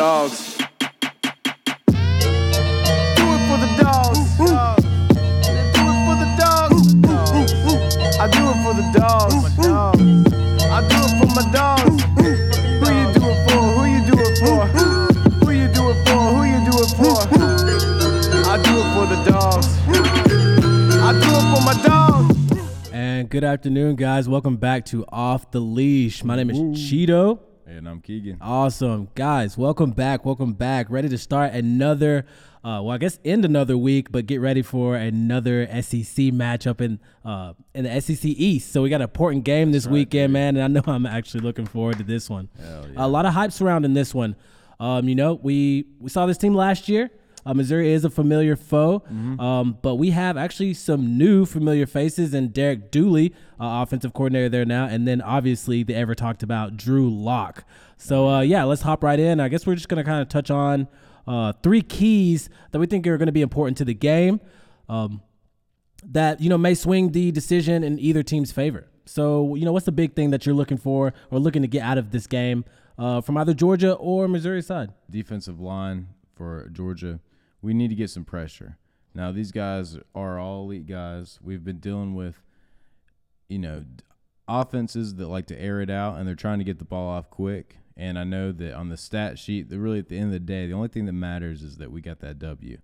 dogs. Do it for the dogs. Do it for the dogs. I do it for the dogs. I do it for my dogs. Who you do it for? Who you do it for? Who you do it for? Who you do it for? I do it for the dogs. I do it for my dogs. And good afternoon, guys. Welcome back to Off the Leash. My name is Cheeto. And I'm Keegan. Awesome. Guys, welcome back. Welcome back. Ready to start another, uh, well, I guess end another week, but get ready for another SEC matchup in uh, in the SEC East. So we got an important game this weekend, man, and I know I'm actually looking forward to this one. A lot of hype surrounding this one. Um, you know, we we saw this team last year. Uh, Missouri is a familiar foe, um, but we have actually some new familiar faces and Derek Dooley, uh, offensive coordinator there now, and then obviously the ever talked about Drew Lock. So uh, yeah, let's hop right in. I guess we're just gonna kind of touch on uh, three keys that we think are going to be important to the game. Um, that you know may swing the decision in either team's favor. So you know, what's the big thing that you're looking for or looking to get out of this game uh, from either Georgia or Missouri side? Defensive line for Georgia, we need to get some pressure. Now, these guys are all elite guys. We've been dealing with, you know, offenses that like to air it out and they're trying to get the ball off quick. And I know that on the stat sheet, that really at the end of the day, the only thing that matters is that we got that W.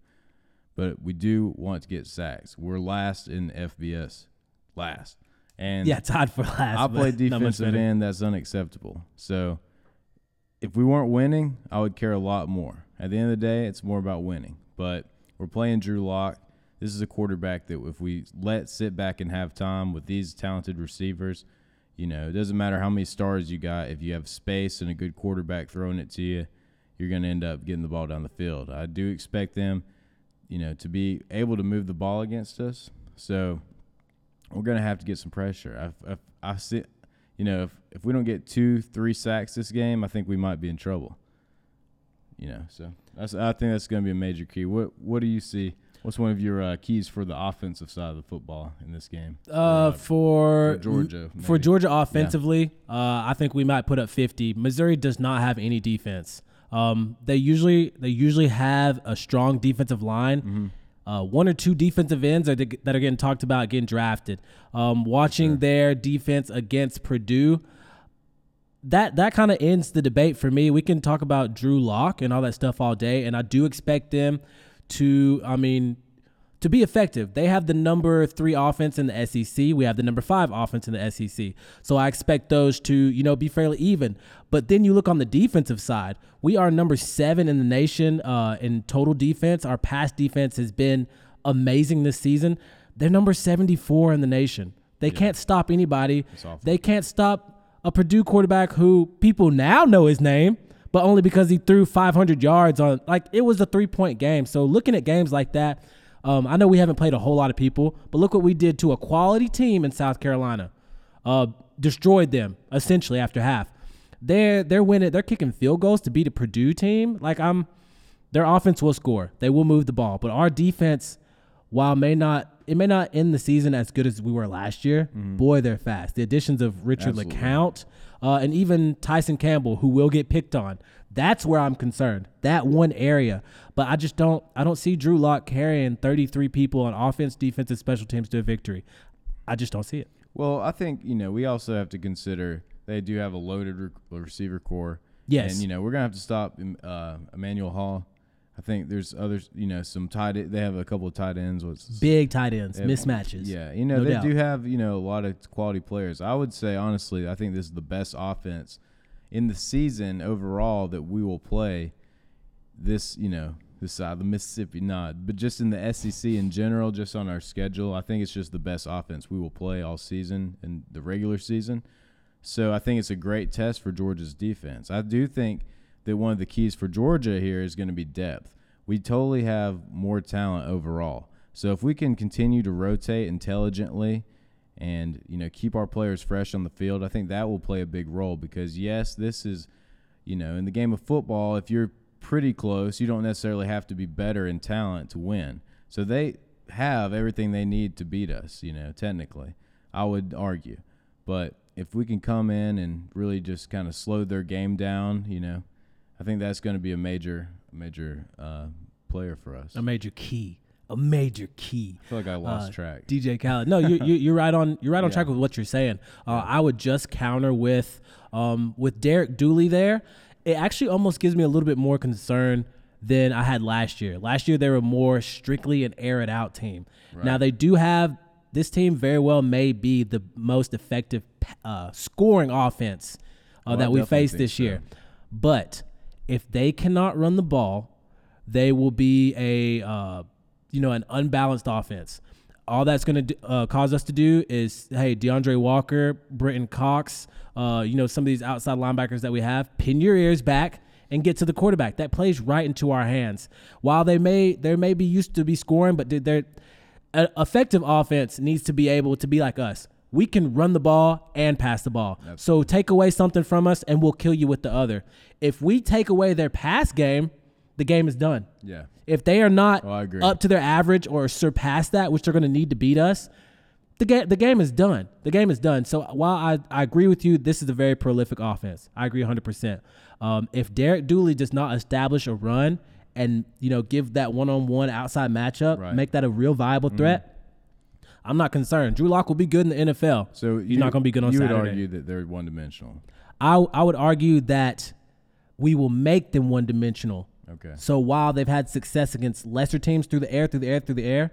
But we do want to get sacks. We're last in FBS, last. And Yeah, Todd for last. I play defensive end. That's unacceptable. So if we weren't winning, I would care a lot more. At the end of the day, it's more about winning. But we're playing Drew Lock. This is a quarterback that if we let sit back and have time with these talented receivers, you know, it doesn't matter how many stars you got. If you have space and a good quarterback throwing it to you, you're going to end up getting the ball down the field. I do expect them, you know, to be able to move the ball against us. So we're going to have to get some pressure. I, I, I see, you know, if, if we don't get two, three sacks this game, I think we might be in trouble. You know, so that's I think that's going to be a major key. What what do you see? What's one of your uh, keys for the offensive side of the football in this game? Uh, for, for Georgia, for. Georgia offensively, uh, I think we might put up 50. Missouri does not have any defense. Um, they usually they usually have a strong defensive line. Mm-hmm. Uh, one or two defensive ends are the, that are getting talked about getting drafted. Um, watching their defense against Purdue, that that kind of ends the debate for me. We can talk about Drew Lock and all that stuff all day, and I do expect them to. I mean, to be effective, they have the number three offense in the SEC. We have the number five offense in the SEC. So I expect those to, you know, be fairly even. But then you look on the defensive side, we are number seven in the nation uh, in total defense. Our pass defense has been amazing this season. They're number 74 in the nation. They can't stop anybody. They can't stop a Purdue quarterback who people now know his name, but only because he threw 500 yards on. Like it was a three point game. So looking at games like that, um, I know we haven't played a whole lot of people, but look what we did to a quality team in South Carolina. Uh, destroyed them essentially after half. They're they're winning. They're kicking field goals to beat a Purdue team. Like I'm, their offense will score. They will move the ball, but our defense, while may not it may not end the season as good as we were last year. Boy, they're fast. The additions of Richard Absolutely. LeCounte uh, and even Tyson Campbell, who will get picked on. That's where I'm concerned. That one area, but I just don't. I don't see Drew Lock carrying 33 people on offense, defense, and special teams to a victory. I just don't see it. Well, I think you know we also have to consider they do have a loaded re- receiver corps. Yes. and you know we're gonna have to stop um, uh, Emmanuel Hall. I think there's others. You know, some tight. They have a couple of tight ends. What's Big tight ends, Yeah, mismatches. Yeah, you know No they doubt. do have you know a lot of quality players. I would say honestly, I think this is the best offense in the season overall that we will play. This you know this side of the Mississippi, not, but just in the SEC in general, just on our schedule, I think it's just the best offense we will play all season and the regular season. So I think it's a great test for Georgia's defense. I do think that one of the keys for Georgia here is going to be depth. We totally have more talent overall. So if we can continue to rotate intelligently and you know keep our players fresh on the field, I think that will play a big role because yes, this is you know in the game of football, if you're pretty close, you don't necessarily have to be better in talent to win. So they have everything they need to beat us, you know, technically. I would argue. But if we can come in and really just kind of slow their game down, you know, I think that's going to be a major major uh, player for us. A major key. A major key. I feel like I lost Uh, track. DJ Khaled. No, you, you you're right on. You're right on Yeah. track with what you're saying. Uh, I would just counter with um, with Derek Dooley there. It actually almost gives me a little bit more concern than I had last year. Last year they were more strictly an air it out team. Now they do have this team very well may be the most effective uh, scoring offense uh, Oh, I that we definitely face this so. year. But if they cannot run the ball, they will be a uh, you know an unbalanced offense. All that's going to uh, cause us to do is, hey, DeAndre Walker, Brenton Cox, uh, you know some of these outside linebackers that we have, pin your ears back and get to the quarterback. That plays right into our hands. While they may they may be used to be scoring, but their an effective offense needs to be able to be like us. We can run the ball and pass the ball. So take away something from us, and we'll kill you with the other. If we take away their pass game, the game is done. yeah. If they are not Oh, up to their average or surpass that, which they're going to need to beat us, the game the game is done. The game is done. So while I, I agree with you, this is a very prolific offense. I agree 100%. Um, if Derek Dooley does not establish a run and you know give that one on one outside matchup, Right. make that a real viable threat, I'm not concerned. Drew Lock will be good in the NFL. So he's not going to be good on you Saturday. You would argue that they're one dimensional. I I would argue that we will make them one dimensional. Okay. So while they've had success against lesser teams through the air, through the air, through the air,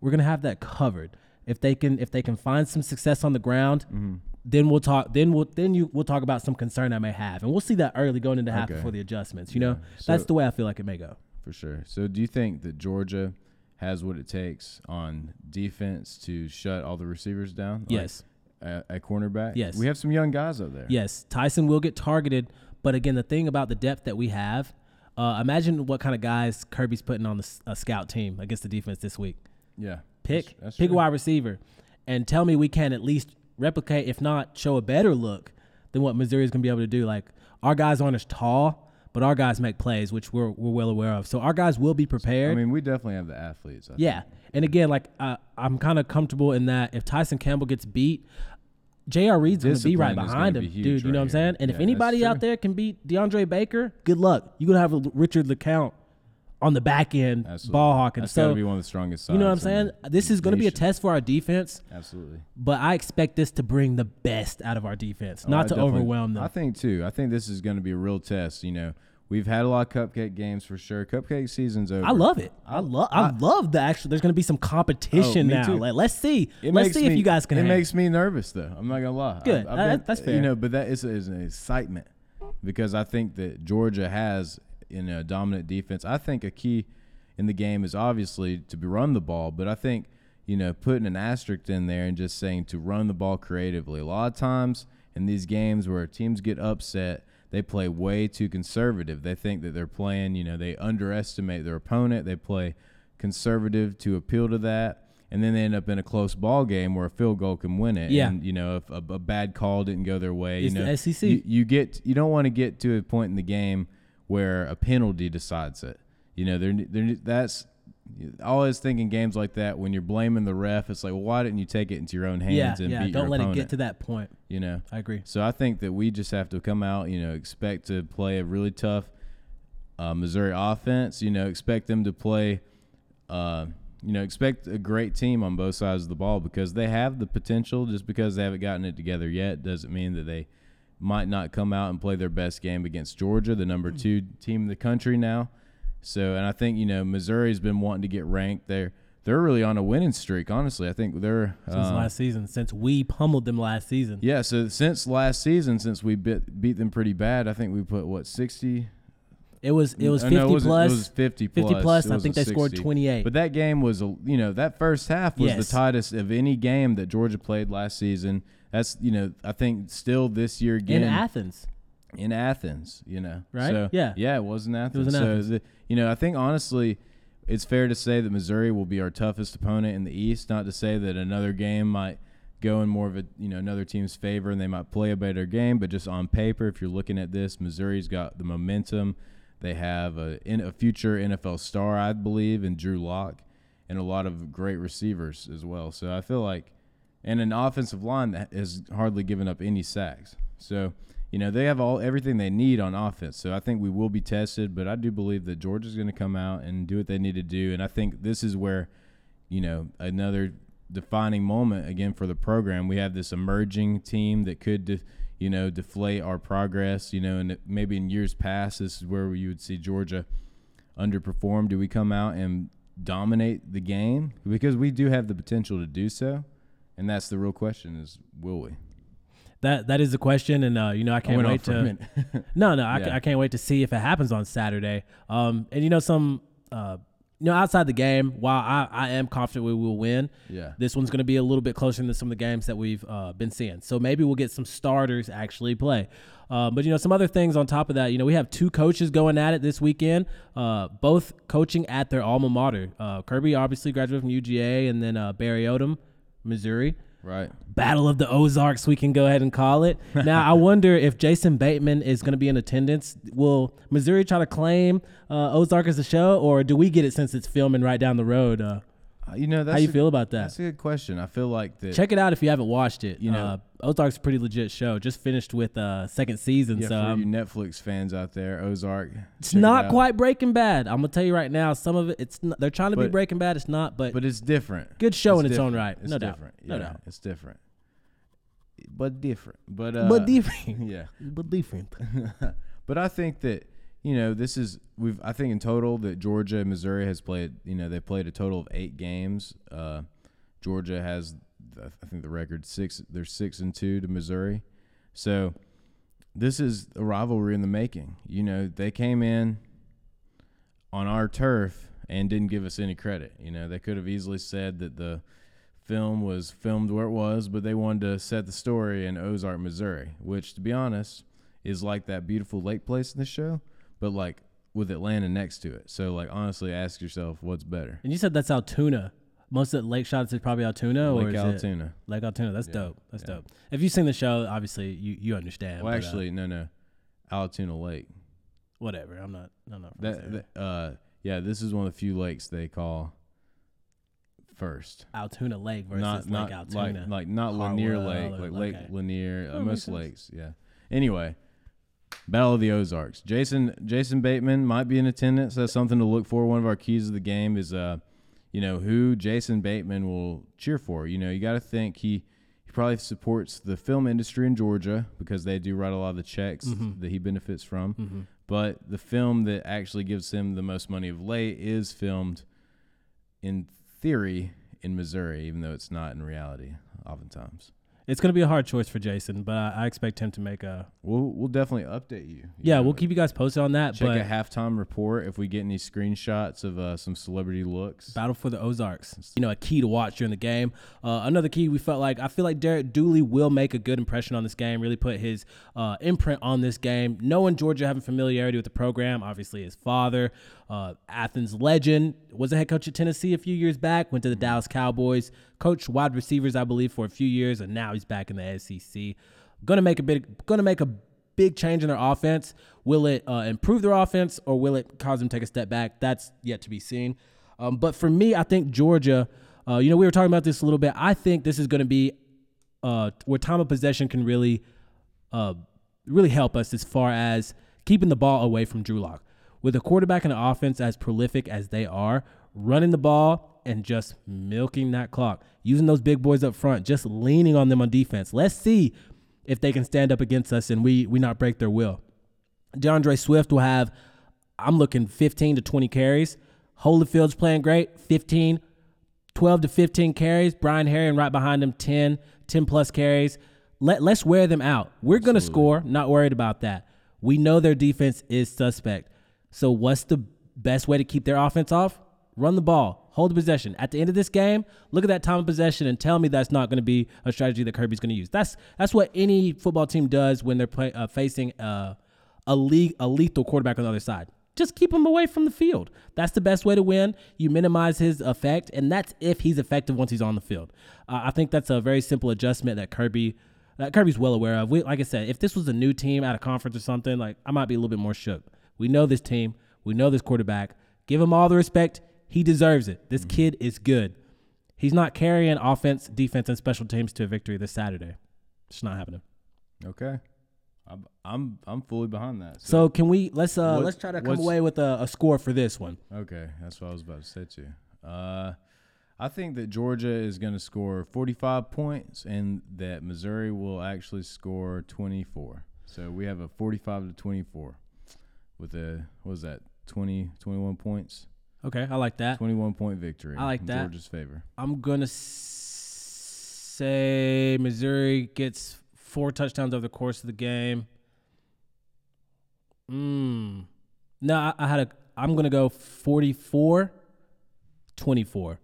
we're gonna have that covered. If they can, if they can find some success on the ground, Mm-hmm. then we'll talk. Then we'll then you we'll talk about some concern I may have, and we'll see that early going into half Okay. before the adjustments. You know, So- that's the way I feel like it may go. For sure. So, do you think that Georgia has what it takes on defense to shut all the receivers down? Like, Yes, At, at cornerback? Yes. We have some young guys up there. yes. Tyson will get targeted, but again, the thing about the depth that we have, uh, imagine what kind of guys Kirby's putting on the a scout team against the defense this week. Yeah. pick That's- that's pick a wide receiver and tell me we can at least replicate if not show a better look than what Missouri is going to be able to do like our guys aren't as tall but our guys make plays which we're, we're well aware of so our guys will be prepared I mean, we definitely have the athletes. I yeah and again like uh, I'm kind of comfortable in that if Tyson Campbell gets beat J.R. Reed's going to be right behind him, be dude. You know what I'm saying? And Yeah, if anybody out there can beat DeAndre Baker, good luck. You're going to have a Richard LeCounte on the back end, Absolutely. ball hawking. That's so got to be one of the strongest you know what I'm saying? This is going to be a test for our defense, Absolutely. but I expect this to bring the best out of our defense, Oh, I not to overwhelm them. I think too. I think this is going to be a real test. You know, we've had a lot of cupcake games for sure. Cupcake season's over. I love it. I love. I, love the actual. There's going to be some competition Oh, now. too. Like, let's see. It let's see me, if you guys can. It hang. makes me nervous though. I'm not gonna lie. Good. I've been- that's fair. You know, but that is, is an excitement because I think that Georgia has in a dominant defense. I think a key in the game is obviously to be run the ball, but I think you know putting an asterisk in there and just saying to run the ball creatively. A lot of times in these games where teams get upset. They play way too conservative. They think that they're playing, you know, they underestimate their opponent. They play conservative to appeal to that and then they end up in a close ball game where a field goal can win it. Yeah. And you know, if a, a bad call didn't go their way, It's you know, SEC. You, you get you don't want to get to a point in the game where a penalty decides it. You know, they're, they're that's I always think in games like that when you're blaming the ref, it's like, well, why didn't you take it into your own hands yeah, and yeah. beat Don't your let opponent? it get to that point. you know. I agree. So I think that we just have to come out, you know, expect to play a really tough uh, Missouri offense. You know, expect them to play, uh, you know, expect a great team on both sides of the ball because they have the potential. Just because they haven't gotten it together yet doesn't mean that they might not come out and play their best game against Georgia, the number two team in the country now. So, and I think you know Missouri's been wanting to get ranked. They're they're really on a winning streak. Honestly, I think they're Since uh, last season, since we pummeled them last season. yeah, so since last season, since we bit, beat them pretty bad, I think we put what sixty. It was it was Uh, 50 no, it wasn't- plus. It was fifty 50 plus. plus, I think they wasn't scored 28. But that game was, you know, that first half was Yes. the tightest of any game that Georgia played last season. That's you know, I think still this year again in Athens. in Athens, you know. Right? So, Yeah. Yeah, it was in Athens. was in so, Athens. The, you know, I think honestly, it's fair to say that Missouri will be our toughest opponent in the East. Not to say that another game might go in more of a you know another team's favor and they might play a better game, but just on paper, if you're looking at this, Missouri's got the momentum. They have a in a future NFL star, I believe, in Drew Lock, and a lot of great receivers as well. So I feel like, and an offensive line that has hardly given up any sacks. So you know, they have all everything they need on offense. So I think we will be tested, but I do believe that Georgia's going to come out and do what they need to do. And I think this is where, you know, another defining moment again for the program. We have this emerging team that could, de- you know, deflate our progress. You know, and maybe in years past, this is where you would see Georgia underperform. Do we come out and dominate the game? Because we do have the potential to do so. And that's the real question: is will we? That that is the question, and uh, you know I can't on wait to. No, no, I, Yeah. I can't wait to see if it happens on Saturday. Um, and you know some, uh, you know outside the game, while I, I am confident we will win, Yeah. this one's going to be a little bit closer than some of the games that we've uh, been seeing. So maybe we'll get some starters actually play. Uh, but you know some other things on top of that. You know we have two coaches going at it this weekend, uh, both coaching at their alma mater. Uh, Kirby obviously graduated from UGA, and then uh, Barry Odom, Missouri. Right. Battle of the Ozarks, we can go ahead and call it. Now, I wonder if Jason Bateman is going to be in attendance. Will Missouri try to claim uh, Ozark as a show, or do we get it since it's filming right down the road? Uh, Uh, You know, that's how you a- feel about that? That's a good question. I feel like that. Check it out if you haven't watched it. You know- uh, Ozark's a pretty legit show. Just finished with uh, second season, Yeah, so for um, you Netflix fans out there, Ozark. it's check it not quite Breaking Bad. I'm gonna tell you right now. Some of it, it's not, they're trying to be Breaking Bad. It's not, but, but it's different. good show in its own right. It's No doubt. different. No Yeah, doubt. It's different. But different. But uh, but different. yeah. but different. but I think that you know this is we've I think in total that Georgia and Missouri has played you know they played a total of eight games. Uh, Georgia has I think the record six they're six and two to Missouri, so this is a rivalry in the making. You know they came in on our turf and didn't give us any credit. You know they could have easily said that the film was filmed where it was, but they wanted to set the story in Ozark, Missouri, which, to be honest, is like that beautiful lake place in the show, but like with Atlanta next to it. So, like, honestly, ask yourself what's better. And you said that's Altoona. Most of the lake shots is probably Altoona, or Lake it Altoona. Lake Altoona? That's Yeah, dope. That's yeah. dope. If you've seen the show, obviously you you understand. Well, but, uh, actually, no, no, Altoona Lake. whatever. I'm not. I'm not. From this area. That, that, uh, yeah, this is one of the few lakes they call first. Altoona Lake versus not Lake not Altoona. like like not Lanier Lake, or- like Lake okay. Lanier, uh, most lakes. Yeah. Anyway, Battle of the Ozarks. Jason Jason Bateman might be in attendance. That's something to look for. One of our keys of the game is uh, you know, who Jason Bateman will cheer for. You know, you got to think he he probably supports the film industry in Georgia because they do write a lot of the checks Mhm. that he benefits from. Mhm. But the film that actually gives him the most money of late is filmed in theory in Missouri, even though it's not in reality oftentimes. It's gonna be a hard choice for Jason, but I, I expect him to make a. We'll we'll definitely update you. You Yeah, know, we'll keep you guys posted on that. check but a halftime report if we get any screenshots of uh, some celebrity looks. Battle for the Ozarks. You know, a key to watch during the game. Uh, another key we felt like I feel like Derek Dooley will make a good impression on this game. Really put his uh, imprint on this game. Knowing Georgia having familiarity with the program, obviously his father, uh, Athens legend, was a head coach at Tennessee a few years back. Went to the Dallas Cowboys, coached wide receivers I believe for a few years, and now he's back in the SEC. Gonna make a big, gonna make a big change in their offense. Will it uh, improve their offense or will it cause them to take a step back? That's yet to be seen. Um, but for me, I think Georgia, uh, you know, we were talking about this a little bit. I think this is going to be uh, where time of possession can really, uh, really help us as far as keeping the ball away from Drew Lock. With a quarterback and an offense as prolific as they are, running the ball and just milking that clock, using those big boys up front, just leaning on them on defense. Let's see if they can stand up against us and we we not break their will. D'Andre Swift will have, I'm looking 15 to 20 carries. Holyfield's playing great, 15, 12 to 15 carries. Brian Herrien right behind him, 10, 10 plus carries. Let, let's wear them out. We're going to score, not worried about that. We know their defense is suspect. So, what's the best way to keep their offense off? Run the ball, hold the possession. At the end of this game, look at that time of possession and tell me that's not going to be a strategy that Kirby's going to use. That's that's what any football team does when they're play, uh, facing uh, a league a lethal quarterback on the other side. Just keep him away from the field. That's the best way to win. You minimize his effect, and that's if he's effective once he's on the field. Uh, I think that's a very simple adjustment that Kirby that Kirby's well aware of. We, like I said, if this was a new team at a conference or something, like I might be a little bit more shook. We know this team. We know this quarterback. Give him all the respect. He deserves it. This kid is good. He's not carrying offense, defense, and special teams to a victory this Saturday. It's not happening. Okay. I'm I'm, I'm fully behind that. So can we let's uh let's try to come away with a, a score for this one. Okay, that's what I was about to say too. Uh, I think that Georgia is going to score 45 points and that Missouri will actually score 24. So we have a 45 to 24 with a what was that 20 21 points, Okay, I like that. 21 point victory. I like in that. Georgia's favor. I'm gonna s- say Missouri gets four touchdowns over the course of the game. Mm. No, I, I had a. I'm gonna go 44, 24. I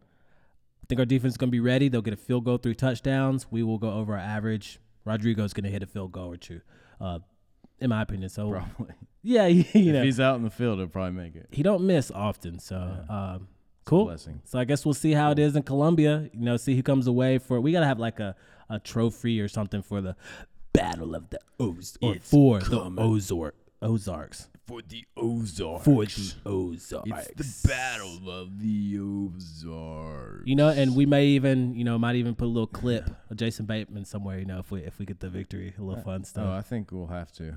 think our defense is gonna be ready. They'll get a field goal, three touchdowns. We will go over our average. Rodrigo's gonna hit a field goal or two, uh, in my opinion. So Probably. yeah, you if he's out in the field, he'll probably make it. he don't miss often. So um, Yeah. It's a cool. blessing. So I guess we'll see how it is in Columbia. You know, see who comes away for. We gotta have like a, a trophy or something for the Battle of the Oz or for the Ozark Ozarks For the Ozarks. for the Ozarks. It's the battle of the Ozarks. You know, and we may even you know might even put a little clip of Jason Bateman somewhere. You know, if we if we get the victory, a little fun stuff. Oh. I think we'll have to.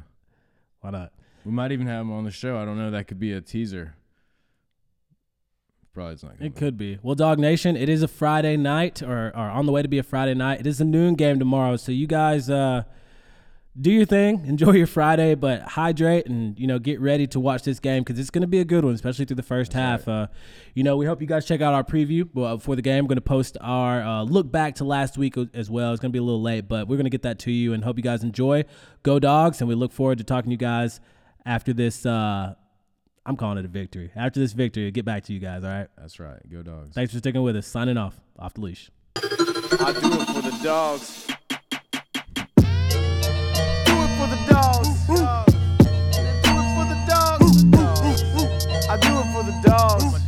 Why not? We might even have him on the show. I don't know. That could be a teaser. Probably it's not. It could be. Well, Dog Nation, it is a Friday night, or, or on the way to be a Friday night. It is a noon game tomorrow, so you guys uh, do your thing, enjoy your Friday, but hydrate and you know get ready to watch this game because it's going to be a good one, especially through the first half. Uh, you know, we hope you guys check out our preview for the game. We're going to post our uh, look back to last week as well. It's going to be a little late, but we're going to get that to you and hope you guys enjoy. Go Dogs, and we look forward to talking to you guys after this. Uh, I'm calling it a victory. After this victory, we'll get back to you guys. All right. That's right. Go dogs. Thanks for sticking with us. Signing off. Off the leash. I do it for the dogs. for the dogs.